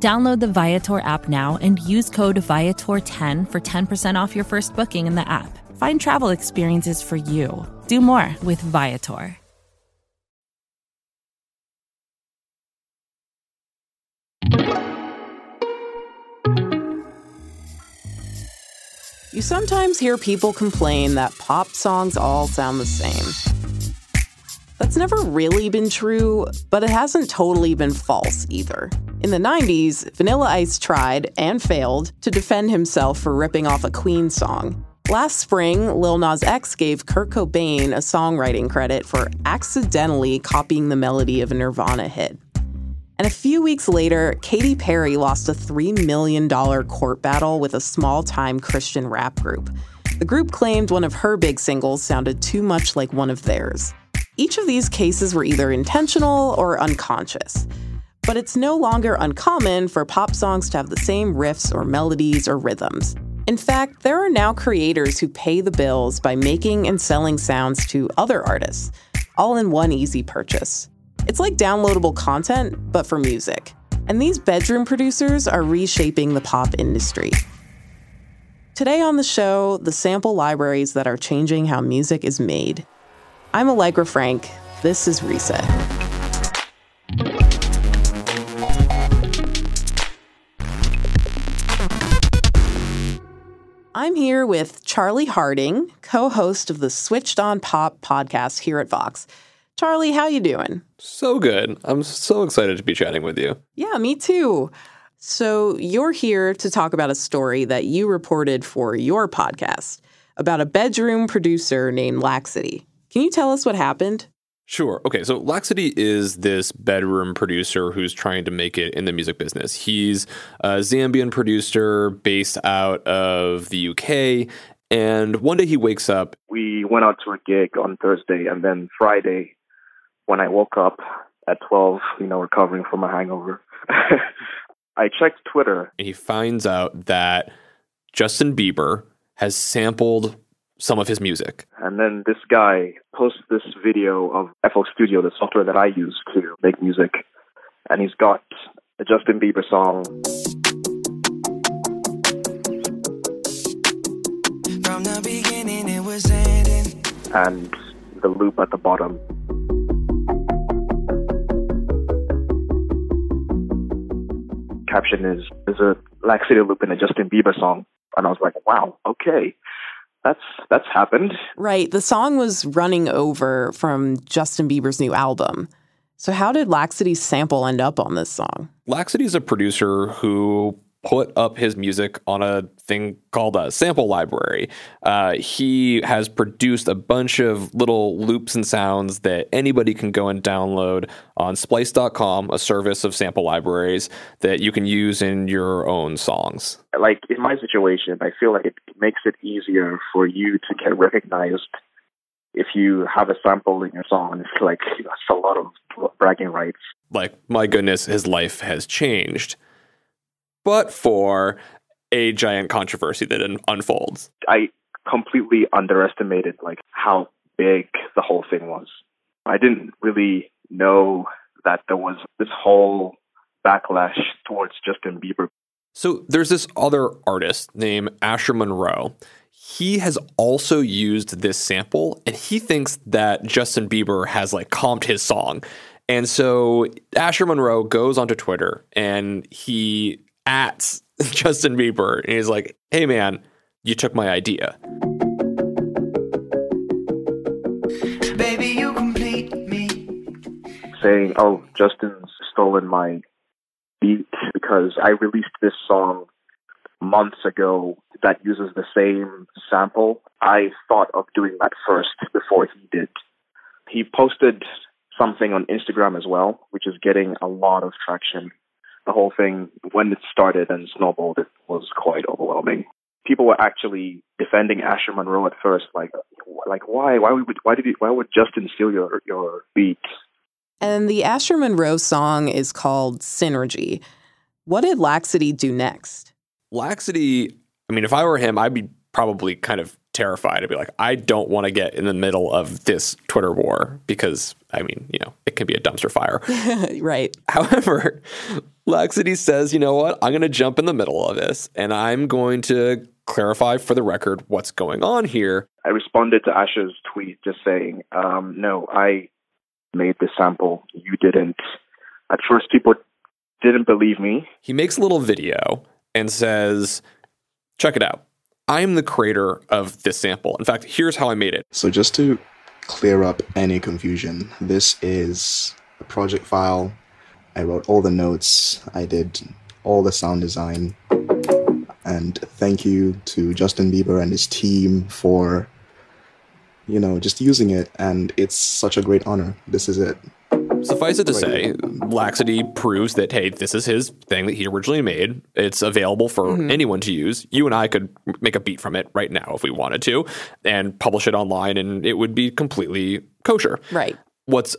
Download the Viator app now and use code Viator10 for 10% off your first booking in the app. Find travel experiences for you. Do more with Viator. You sometimes hear people complain that pop songs all sound the same. That's never really been true, but it hasn't totally been false either. In the 90s, Vanilla Ice tried and failed to defend himself for ripping off a Queen song. Last spring, Lil Nas X gave Kurt Cobain a songwriting credit for accidentally copying the melody of a Nirvana hit. And a few weeks later, Katy Perry lost a $3 million court battle with a small time Christian rap group. The group claimed one of her big singles sounded too much like one of theirs. Each of these cases were either intentional or unconscious. But it's no longer uncommon for pop songs to have the same riffs or melodies or rhythms. In fact, there are now creators who pay the bills by making and selling sounds to other artists, all in one easy purchase. It's like downloadable content, but for music. And these bedroom producers are reshaping the pop industry. Today on the show, the sample libraries that are changing how music is made. I'm Allegra Frank. This is Reset. I'm here with Charlie Harding, co-host of the Switched on Pop podcast here at Vox. Charlie, how you doing? So good. I'm so excited to be chatting with you. Yeah, me too. So, you're here to talk about a story that you reported for your podcast about a bedroom producer named Laxcity. Can you tell us what happened? Sure. Okay. So Laxcity is this bedroom producer who's trying to make it in the music business. He's a Zambian producer based out of the UK. And one day he wakes up. We went out to a gig on Thursday, and then Friday, when I woke up at 12, you know, recovering from a hangover, I checked Twitter. And he finds out that Justin Bieber has sampled some of his music. And then this guy posts this video of FL Studio, the software that I use to make music. And he's got a Justin Bieber song. From the beginning it was ending. And the loop at the bottom. Caption is there's a Laxcity loop in a Justin Bieber song. And I was like, wow, okay that's that's happened. Right. The song was running over from Justin Bieber's new album. So how did Laxcity's sample end up on this song? Laxcity's a producer who put up his music on a thing called a sample library. Uh, he has produced a bunch of little loops and sounds that anybody can go and download on splice.com, a service of sample libraries that you can use in your own songs. Like in my situation, I feel like it makes it easier for you to get recognized if you have a sample in your song. It's like that's a lot of bragging rights. Like, my goodness, his life has changed but for a giant controversy that unfolds. I completely underestimated like how big the whole thing was. I didn't really know that there was this whole backlash towards Justin Bieber. So there's this other artist named Asher Monroe. He has also used this sample and he thinks that Justin Bieber has like comped his song. And so Asher Monroe goes onto Twitter and he at Justin Bieber and he's like, "Hey man, you took my idea." Baby, you complete me. Saying, "Oh, Justin's stolen my beat because I released this song months ago that uses the same sample. I thought of doing that first before he did." He posted something on Instagram as well, which is getting a lot of traction the whole thing, when it started and snowballed, it was quite overwhelming. people were actually defending Asher Monroe at first, like, like why, why would, why did, you, why would Justin steal your your beat? And the Asher Monroe song is called Synergy. What did Laxcity do next? Laxcity, I mean, if I were him, I'd be probably kind of terrified. I'd be like, I don't want to get in the middle of this Twitter war because, I mean, you know, it can be a dumpster fire. right. However, Laxcity says, you know what? I'm going to jump in the middle of this and I'm going to clarify for the record what's going on here. I responded to Asher's tweet just saying, um, no, I made the sample. You didn't. At first, people didn't believe me. He makes a little video and says, check it out. I'm the creator of this sample. In fact, here's how I made it. So, just to clear up any confusion, this is a project file. I wrote all the notes, I did all the sound design. And thank you to Justin Bieber and his team for, you know, just using it. And it's such a great honor. This is it. Suffice it to say, Laxcity proves that, hey, this is his thing that he originally made. It's available for mm-hmm. anyone to use. You and I could make a beat from it right now if we wanted to and publish it online, and it would be completely kosher. Right. What's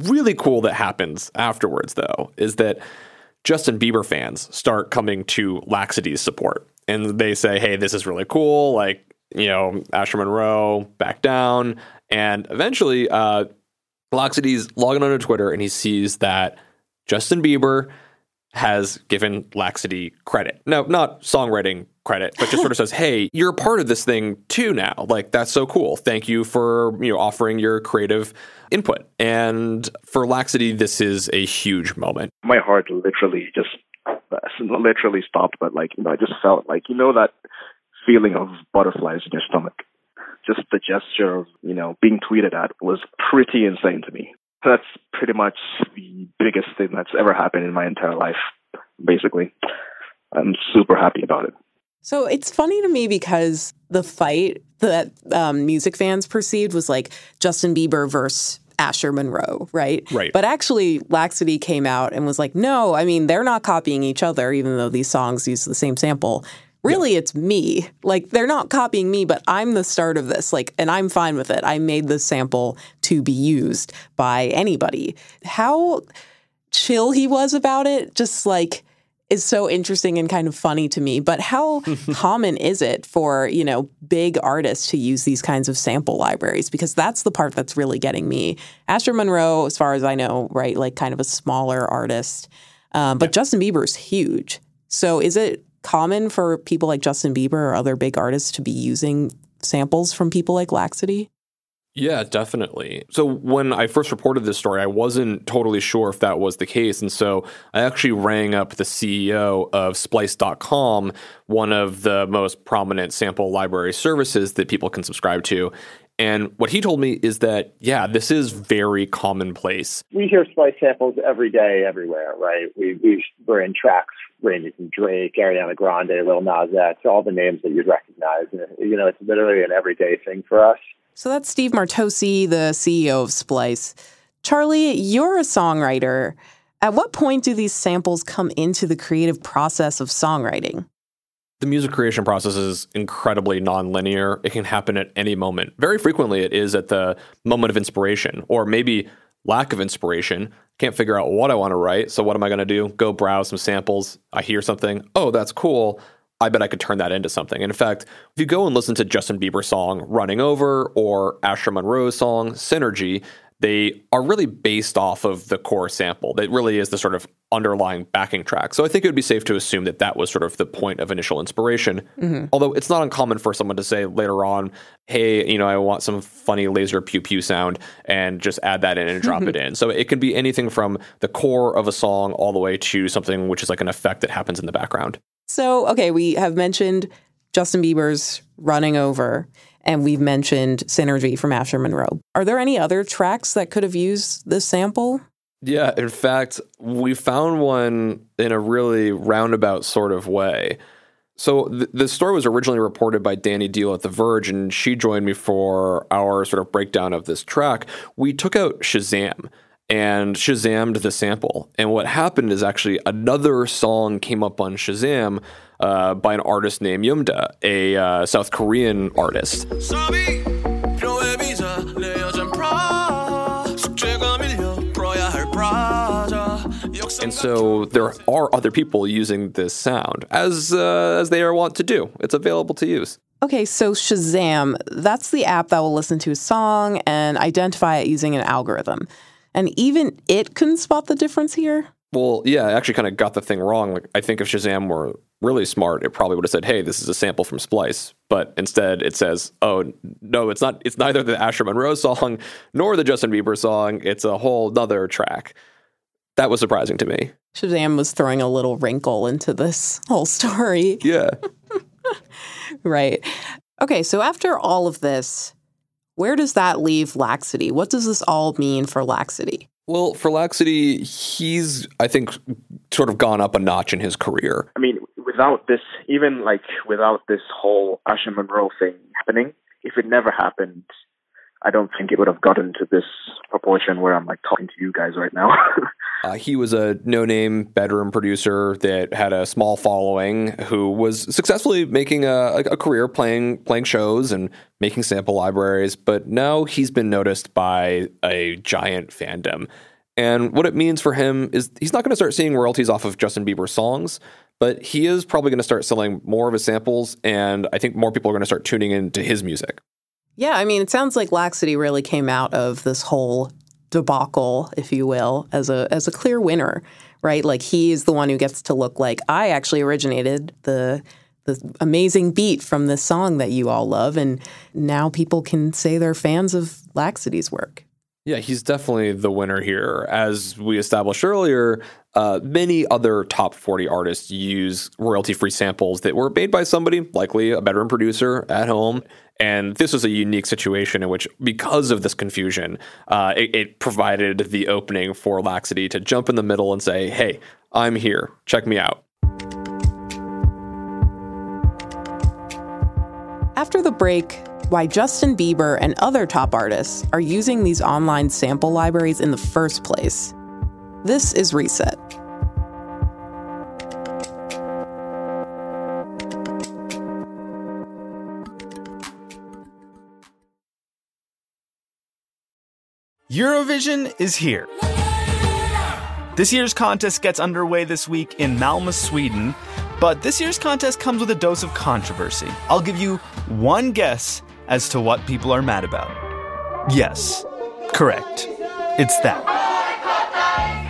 really cool that happens afterwards, though, is that Justin Bieber fans start coming to Laxcity's support. And they say, hey, this is really cool. Like, you know, Asher Monroe, back down. And eventually, uh, Laxcity's logging onto Twitter and he sees that Justin Bieber has given Laxcity credit. No, not songwriting credit, but just sort of says, "Hey, you're a part of this thing too now. Like that's so cool. Thank you for, you know, offering your creative input." And for Laxcity, this is a huge moment. My heart literally just literally stopped, but like, you know, I just felt like, you know that feeling of butterflies in your stomach just the gesture of, you know, being tweeted at was pretty insane to me. That's pretty much the biggest thing that's ever happened in my entire life, basically. I'm super happy about it. So it's funny to me because the fight that um, music fans perceived was like Justin Bieber versus Asher Monroe, right? Right. But actually, Laxcity came out and was like, no, I mean, they're not copying each other, even though these songs use the same sample really yeah. it's me. Like they're not copying me, but I'm the start of this. Like, and I'm fine with it. I made the sample to be used by anybody. How chill he was about it, just like is so interesting and kind of funny to me. But how common is it for, you know, big artists to use these kinds of sample libraries? Because that's the part that's really getting me. Asher Monroe, as far as I know, right, like kind of a smaller artist. Um, but yeah. Justin is huge. So is it common for people like Justin Bieber or other big artists to be using samples from people like Laxcity? Yeah, definitely. So when I first reported this story, I wasn't totally sure if that was the case. And so I actually rang up the CEO of Splice.com, one of the most prominent sample library services that people can subscribe to. And what he told me is that, yeah, this is very commonplace. We hear Splice samples every day, everywhere, right? We, we, we're in tracks ranging from Drake, Ariana Grande, Lil Nas X, all the names that you'd recognize. You know, it's literally an everyday thing for us. So that's Steve Martocci, the CEO of Splice. Charlie, you're a songwriter. At what point do these samples come into the creative process of songwriting? The music creation process is incredibly nonlinear. It can happen at any moment. Very frequently, it is at the moment of inspiration or maybe lack of inspiration. Can't figure out what I want to write. So, what am I going to do? Go browse some samples. I hear something. Oh, that's cool. I bet I could turn that into something. And in fact, if you go and listen to Justin Bieber's song Running Over or Asher Monroe's song Synergy, they are really based off of the core sample. That really is the sort of underlying backing track. So I think it would be safe to assume that that was sort of the point of initial inspiration. Mm-hmm. Although it's not uncommon for someone to say later on, hey, you know, I want some funny laser pew pew sound and just add that in and drop it in. So it can be anything from the core of a song all the way to something which is like an effect that happens in the background. So, okay, we have mentioned Justin Bieber's Running Over and we've mentioned Synergy from Asher Monroe. Are there any other tracks that could have used this sample? Yeah, in fact, we found one in a really roundabout sort of way. So th- the story was originally reported by Dani Deahl at The Verge, and she joined me for our sort of breakdown of this track. We took out Shazam, and Shazammed the sample. And what happened is actually another song came up on Shazam uh, by an artist named Yumda, a uh, South Korean artist. And so there are other people using this sound as uh, as they are wont to do. It's available to use. Okay, so Shazam, that's the app that will listen to a song and identify it using an algorithm. And even it couldn't spot the difference here? Well, yeah, I actually kind of got the thing wrong. Like, I think if Shazam were really smart, it probably would have said, "Hey, this is a sample from Splice." But instead, it says, "Oh, no, it's not. It's neither the Asher Monroe song nor the Justin Bieber song. It's a whole other track." That was surprising to me. Shazam was throwing a little wrinkle into this whole story. Yeah. right. Okay, so after all of this, where does that leave laxcity? What does this all mean for laxcity? Well, for laxcity, he's, I think, sort of gone up a notch in his career. I mean, without this, even like without this whole Asher Monroe thing happening, if it never happened, I don't think it would have gotten to this proportion where I'm like talking to you guys right now. uh, he was a no-name bedroom producer that had a small following, who was successfully making a, a career playing playing shows and making sample libraries. But now he's been noticed by a giant fandom, and what it means for him is he's not going to start seeing royalties off of Justin Bieber songs. But he is probably going to start selling more of his samples, and I think more people are going to start tuning into his music. Yeah, I mean, it sounds like laxcity really came out of this whole debacle, if you will, as a as a clear winner, right? Like he is the one who gets to look like I actually originated the the amazing beat from this song that you all love, and now people can say they're fans of Laxcity's work. Yeah, he's definitely the winner here. As we established earlier, uh, many other top 40 artists use royalty free samples that were made by somebody, likely a bedroom producer at home. And this was a unique situation in which, because of this confusion, uh, it, it provided the opening for Laxcity to jump in the middle and say, hey, I'm here. Check me out. After the break, why Justin Bieber and other top artists are using these online sample libraries in the first place. This is Reset. Eurovision is here. This year's contest gets underway this week in Malmö, Sweden, but this year's contest comes with a dose of controversy. I'll give you one guess as to what people are mad about. Yes, correct. It's that.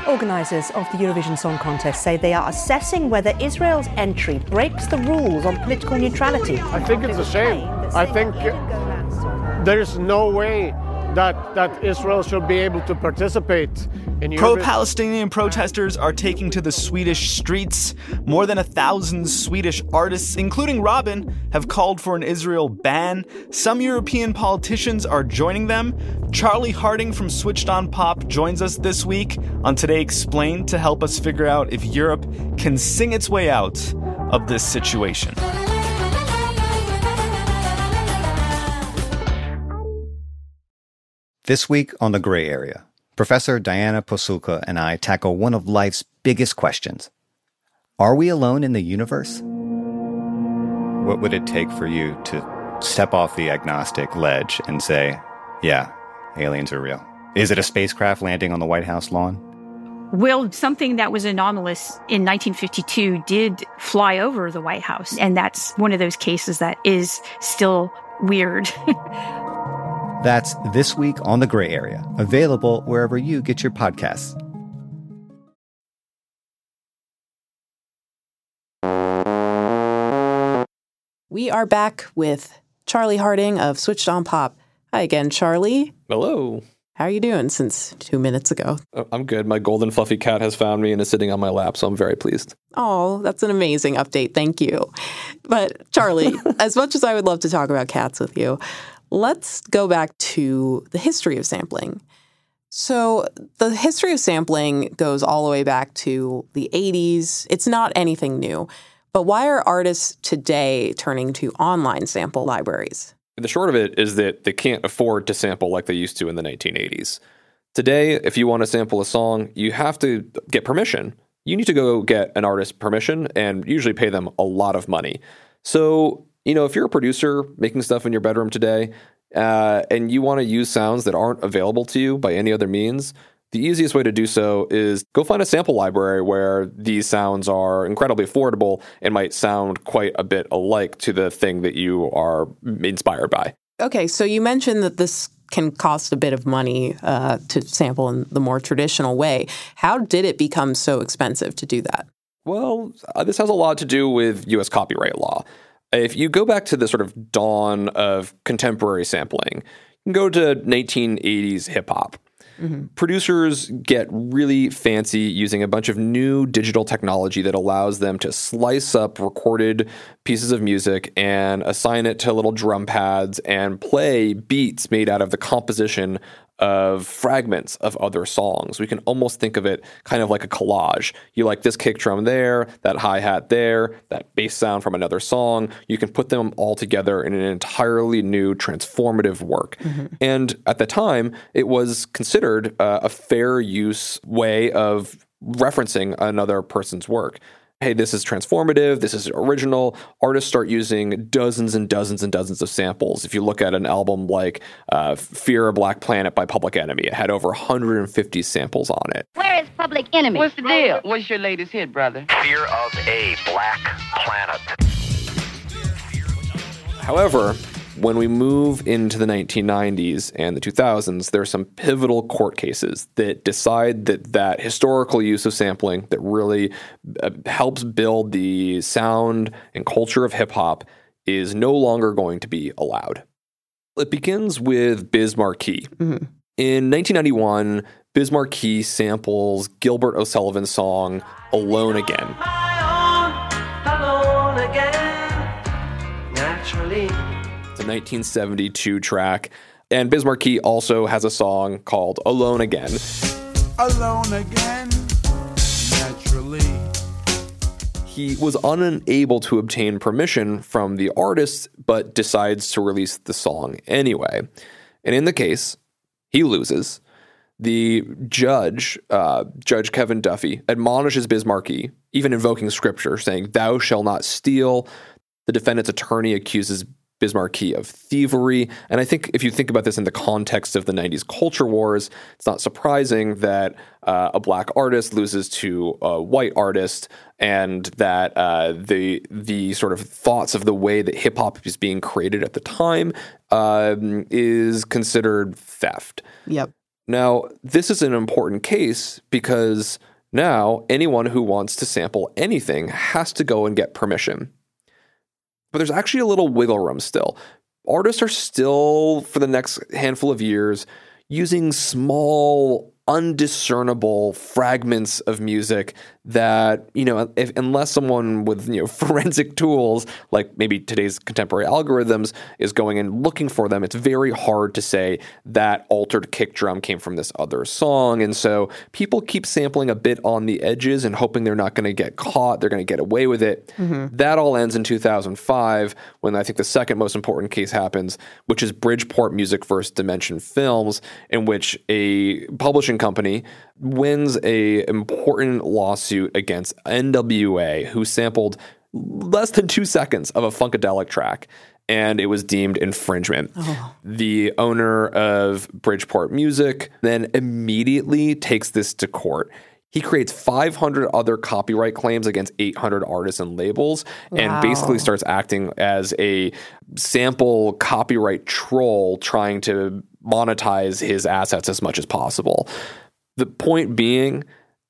Organisers of the Eurovision Song Contest say they are assessing whether Israel's entry breaks the rules on political neutrality. I think it's a shame. I think there is no way that, that Israel should be able to participate in Pro Palestinian protesters are taking to the Swedish streets. More than a thousand Swedish artists, including Robyn, have called for an Israel ban. Some European politicians are joining them. Charlie Harding from Switched on Pop joins us this week on Today Explained to help us figure out if Europe can sing its way out of this situation. This week on The Gray Area, Professor Diana Pasulka and I tackle one of life's biggest questions Are we alone in the universe? What would it take for you to step off the agnostic ledge and say, yeah, aliens are real? Is it a spacecraft landing on the White House lawn? Well, something that was anomalous in 1952 did fly over the White House. And that's one of those cases that is still weird. That's This Week on the Gray Area, available wherever you get your podcasts. We are back with Charlie Harding of Switched on Pop. Hi again, Charlie. Hello. How are you doing since two minutes ago? Uh, I'm good. My golden fluffy cat has found me and is sitting on my lap, so I'm very pleased. Oh, that's an amazing update. Thank you. But, Charlie, as much as I would love to talk about cats with you, let's go back to the history of sampling. So, the history of sampling goes all the way back to the 80s. It's not anything new. But why are artists today turning to online sample libraries? The short of it is that they can't afford to sample like they used to in the 1980s. Today, if you want to sample a song, you have to get permission. You need to go get an artist permission and usually pay them a lot of money. So, you know, if you're a producer making stuff in your bedroom today uh, and you want to use sounds that aren't available to you by any other means, the easiest way to do so is go find a sample library where these sounds are incredibly affordable and might sound quite a bit alike to the thing that you are inspired by. Okay, so you mentioned that this can cost a bit of money uh, to sample in the more traditional way. How did it become so expensive to do that? Well, uh, this has a lot to do with U.S. copyright law. If you go back to the sort of dawn of contemporary sampling, you can go to 1980s hip hop. Mm-hmm. Producers get really fancy using a bunch of new digital technology that allows them to slice up recorded pieces of music and assign it to little drum pads and play beats made out of the composition of fragments of other songs. We can almost think of it kind of like a collage. You like this kick drum there, that hi hat there, that bass sound from another song. You can put them all together in an entirely new transformative work. Mm-hmm. And at the time, it was considered uh, a fair use way of referencing another person's work hey, this is transformative, this is original. Artists start using dozens and dozens and dozens of samples. If you look at an album like uh, Fear a Black Planet by Public Enemy, it had over 150 samples on it. Where is Public Enemy? What's the deal? What's your latest hit, brother? Fear of a Black Planet. However, when we move into the 1990s and the 2000s, there are some pivotal court cases that decide that that historical use of sampling that really uh, helps build the sound and culture of hip hop is no longer going to be allowed. It begins with Biz Markie. Mm-hmm. In 1991, Biz Markie samples Gilbert O'Sullivan's song Alone Again. 1972 track. And Biz Markie also has a song called Alone Again. Alone Again, naturally. He was unable to obtain permission from the artist, but decides to release the song anyway. And in the case, he loses. The judge, uh, Judge Kevin Duffy, admonishes Biz Markie, even invoking scripture, saying, Thou shalt not steal. The defendant's attorney accuses Biz Markie of thievery. And I think if you think about this in the context of the 90s culture wars, it's not surprising that uh, a black artist loses to a white artist and that uh, the the sort of thoughts of the way that hip hop is being created at the time um, is considered theft. Yep. Now, this is an important case because now anyone who wants to sample anything has to go and get permission but there's actually a little wiggle room still. Artists are still, for the next handful of years, using small undiscernible fragments of music that you know if, unless someone with you know forensic tools like maybe today's contemporary algorithms is going and looking for them it's very hard to say that altered kick drum came from this other song and so people keep sampling a bit on the edges and hoping they're not going to get caught they're going to get away with it mm-hmm. that all ends in 2005 when i think the second most important case happens which is bridgeport music versus dimension films in which a publishing company wins a important lawsuit against NWA, who sampled less than two seconds of a funkadelic track and it was deemed infringement. Oh. The owner of Bridgeport Music then immediately takes this to court. He creates 500 other copyright claims against 800 artists and labels wow. and basically starts acting as a sample copyright troll trying to monetize his assets as much as possible. The point being,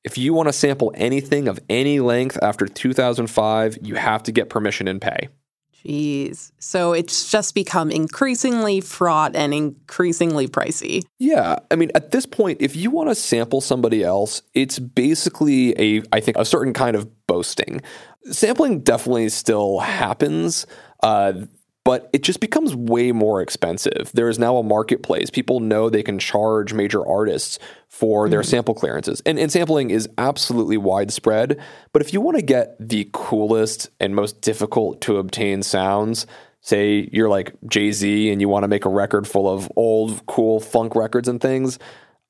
if you want to sample anything of any length after 2005, you have to get permission and pay. Jeez. So it's just become increasingly fraught and increasingly pricey. Yeah. I mean, at this point, if you want to sample somebody else, it's basically a, I think, a certain kind of boasting. Sampling definitely still happens. Uh, but it just becomes way more expensive. There is now a marketplace. People know they can charge major artists for their mm-hmm. sample clearances. And, and sampling is absolutely widespread. But if you want to get the coolest and most difficult to obtain sounds, say you're like Jay Z and you want to make a record full of old, cool funk records and things,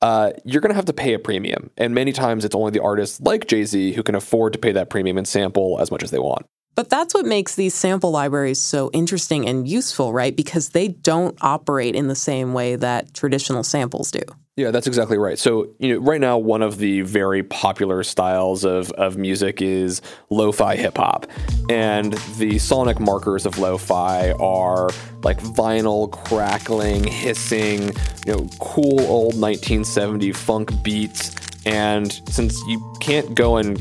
uh, you're going to have to pay a premium. And many times it's only the artists like Jay Z who can afford to pay that premium and sample as much as they want. But that's what makes these sample libraries so interesting and useful, right? Because they don't operate in the same way that traditional samples do. Yeah, that's exactly right. So, you know, right now, one of the very popular styles of, of music is lo fi hip hop. And the sonic markers of lo fi are like vinyl crackling, hissing, you know, cool old 1970 funk beats. And since you can't go and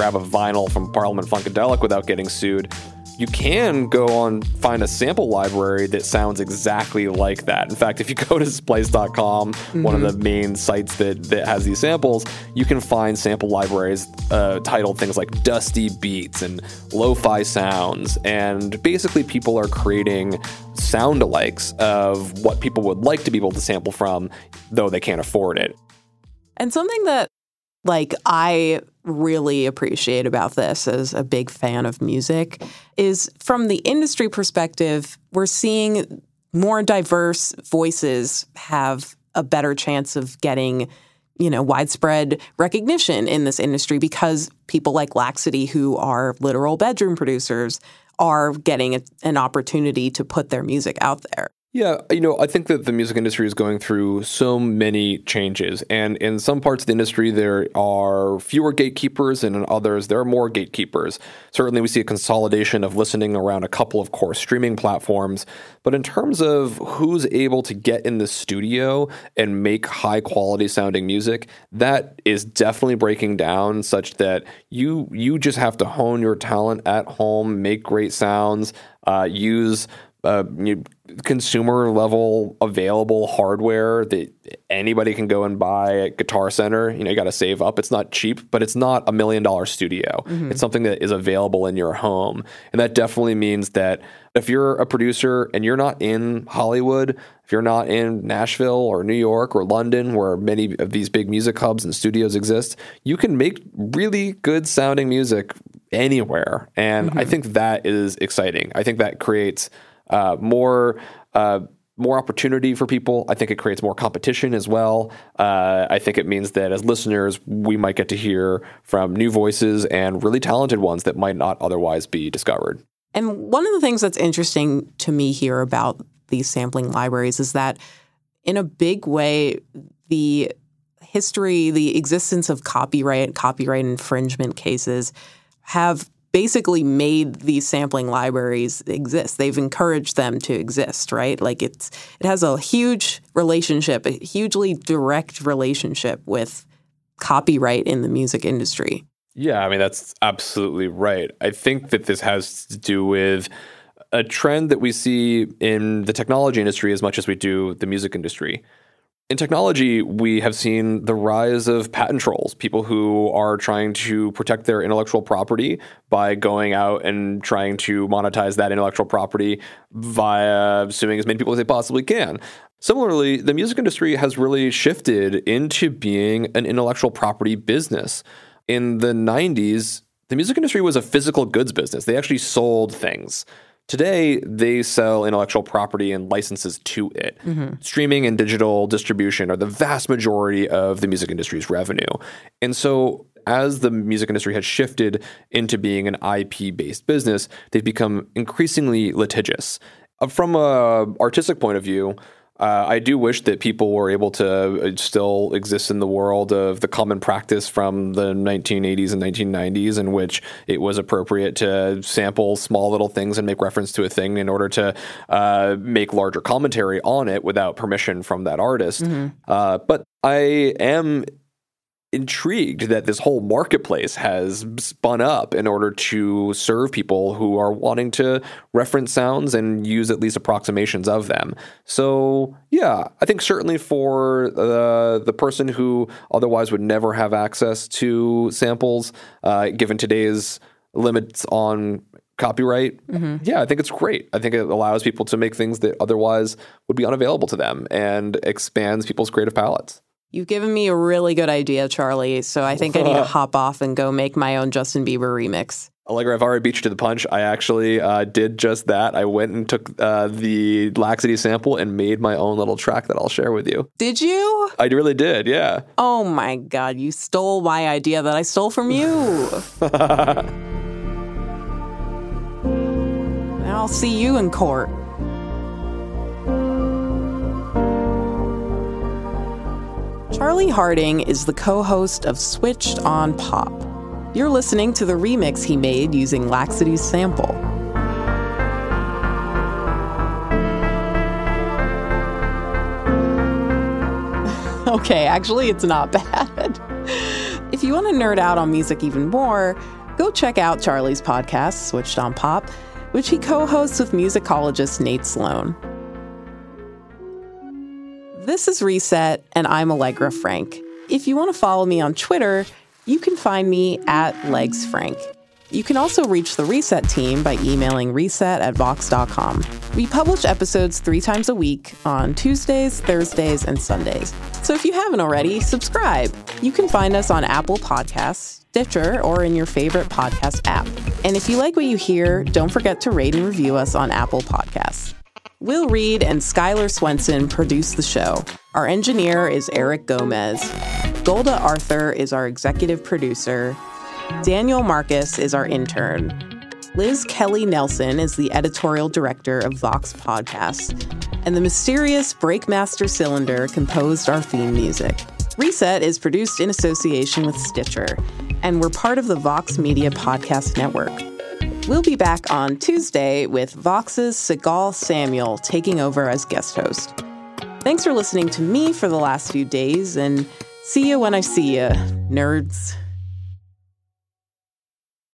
grab a vinyl from Parliament Funkadelic without getting sued, you can go on find a sample library that sounds exactly like that. In fact, if you go to splice.com, mm-hmm. one of the main sites that, that has these samples, you can find sample libraries uh, titled things like Dusty Beats and Lo-Fi Sounds. And basically, people are creating sound alikes of what people would like to be able to sample from, though they can't afford it. And something that like I really appreciate about this as a big fan of music is from the industry perspective, we're seeing more diverse voices have a better chance of getting you know widespread recognition in this industry because people like Laxcity who are literal bedroom producers are getting a, an opportunity to put their music out there. Yeah, you know, I think that the music industry is going through so many changes. And in some parts of the industry, there are fewer gatekeepers, and in others, there are more gatekeepers. Certainly, we see a consolidation of listening around a couple of core streaming platforms. But in terms of who's able to get in the studio and make high quality sounding music, that is definitely breaking down such that you you just have to hone your talent at home, make great sounds, uh, use uh, you, consumer level available hardware that anybody can go and buy at Guitar Center. You know, you got to save up. It's not cheap, but it's not a million dollar studio. Mm-hmm. It's something that is available in your home. And that definitely means that if you're a producer and you're not in Hollywood, if you're not in Nashville or New York or London, where many of these big music hubs and studios exist, you can make really good sounding music anywhere. And mm-hmm. I think that is exciting. I think that creates uh, more. Uh, more opportunity for people. I think it creates more competition as well. Uh, I think it means that as listeners, we might get to hear from new voices and really talented ones that might not otherwise be discovered. And one of the things that's interesting to me here about these sampling libraries is that, in a big way, the history, the existence of copyright, copyright infringement cases have basically made these sampling libraries exist. They've encouraged them to exist, right? Like it's it has a huge relationship, a hugely direct relationship with copyright in the music industry. Yeah, I mean that's absolutely right. I think that this has to do with a trend that we see in the technology industry as much as we do the music industry in technology, we have seen the rise of patent trolls, people who are trying to protect their intellectual property by going out and trying to monetize that intellectual property via suing as many people as they possibly can. Similarly, the music industry has really shifted into being an intellectual property business. In the 90s, the music industry was a physical goods business. They actually sold things. Today, they sell intellectual property and licenses to it. Mm-hmm. Streaming and digital distribution are the vast majority of the music industry's revenue. And so, as the music industry has shifted into being an IP based business, they've become increasingly litigious. Uh, from an artistic point of view, uh, I do wish that people were able to uh, still exist in the world of the common practice from the 1980s and 1990s, in which it was appropriate to sample small little things and make reference to a thing in order to uh, make larger commentary on it without permission from that artist. Mm-hmm. Uh, but I am intrigued that this whole marketplace has spun up in order to serve people who are wanting to reference sounds and use at least approximations of them. So, yeah, I think certainly for uh, the person who otherwise would never have access to samples, uh, given today's limits on copyright, mm-hmm. yeah, I think it's great. I think it allows people to make things that otherwise would be unavailable to them and expands people's creative palettes. You've given me a really good idea, Charlie. So I think I need to hop off and go make my own Justin Bieber remix. Allegra, I've already beat you to the punch. I actually uh, did just that. I went and took uh, the Laxcity sample and made my own little track that I'll share with you. Did you? I really did, yeah. Oh my God, you stole my idea that I stole from you. I'll see you in court. Charlie Harding is the co host of Switched on Pop. You're listening to the remix he made using Laxcity's sample. okay, actually, it's not bad. if you want to nerd out on music even more, go check out Charlie's podcast, Switched on Pop, which he co hosts with musicologist Nate Sloan. This is Reset, and I'm Allegra Frank. If you want to follow me on Twitter, you can find me at LegsFrank. You can also reach the Reset team by emailing reset at vox.com. We publish episodes three times a week on Tuesdays, Thursdays, and Sundays. So if you haven't already, subscribe. You can find us on Apple Podcasts, Stitcher, or in your favorite podcast app. And if you like what you hear, don't forget to rate and review us on Apple Podcasts. Will Reed and Skylar Swenson produce the show. Our engineer is Eric Gomez. Golda Arthur is our executive producer. Daniel Marcus is our intern. Liz Kelly Nelson is the editorial director of Vox Podcasts. And the mysterious Breakmaster Cylinder composed our theme music. Reset is produced in association with Stitcher, and we're part of the Vox Media Podcast Network. We'll be back on Tuesday with Vox's Sigal Samuel taking over as guest host. Thanks for listening to me for the last few days, and see you when I see you, nerds.